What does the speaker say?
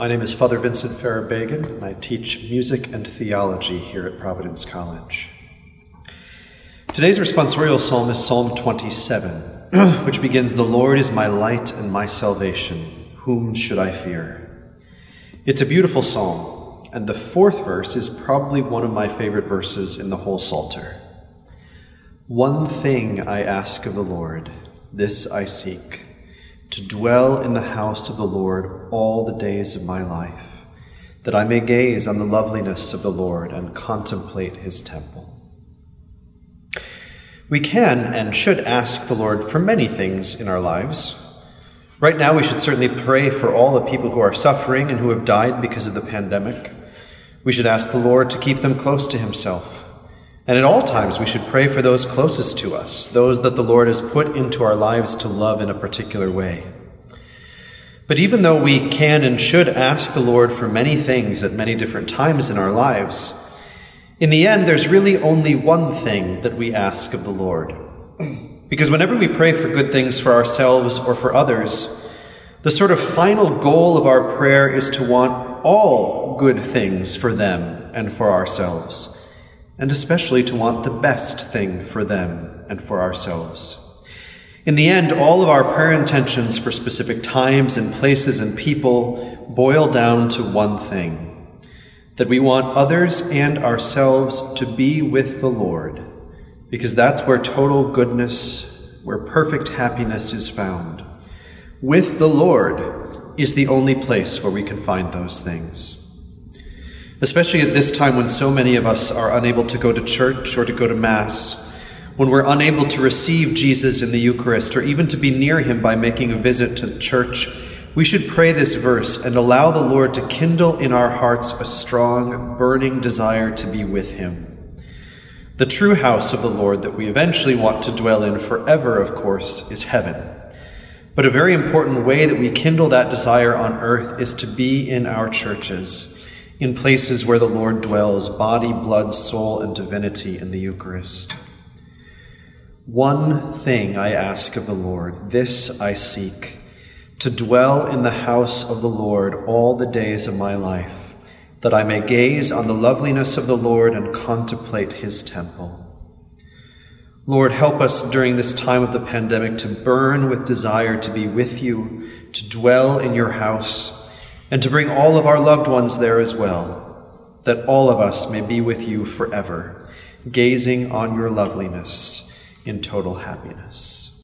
My name is Father Vincent Ferrer Bagan, and I teach music and theology here at Providence College. Today's responsorial psalm is Psalm 27, which begins The Lord is my light and my salvation. Whom should I fear? It's a beautiful psalm, and the fourth verse is probably one of my favorite verses in the whole Psalter. One thing I ask of the Lord, this I seek to dwell in the house of the Lord all the days of my life, that I may gaze on the loveliness of the Lord and contemplate his temple. We can and should ask the Lord for many things in our lives. Right now, we should certainly pray for all the people who are suffering and who have died because of the pandemic. We should ask the Lord to keep them close to himself and at all times, we should pray for those closest to us, those that the Lord has put into our lives to love in a particular way. But even though we can and should ask the Lord for many things at many different times in our lives, in the end, there's really only one thing that we ask of the Lord. Because whenever we pray for good things for ourselves or for others, the sort of final goal of our prayer is to want all good things for them and for ourselves and especially to want the best thing for them and for ourselves. In the end, all of our prayer intentions for specific times and places and people boil down to one thing that we want others and ourselves to be with the Lord, because that's where total goodness, where perfect happiness is found. With the Lord is the only place where we can find those things especially at this time when so many of us are unable to go to church or to go to Mass, when we're unable to receive Jesus in the Eucharist or even to be near him by making a visit to the church, we should pray this verse and allow the Lord to kindle in our hearts a strong, burning desire to be with him. The true house of the Lord that we eventually want to dwell in forever, of course, is heaven. But a very important way that we kindle that desire on earth is to be in our churches in places where the Lord dwells, body, blood, soul, and divinity in the Eucharist. One thing I ask of the Lord, this I seek, to dwell in the house of the Lord all the days of my life, that I may gaze on the loveliness of the Lord and contemplate his temple. Lord, help us during this time of the pandemic to burn with desire to be with you, to dwell in your house and to bring all of our loved ones there as well, that all of us may be with you forever, gazing on your loveliness in total happiness.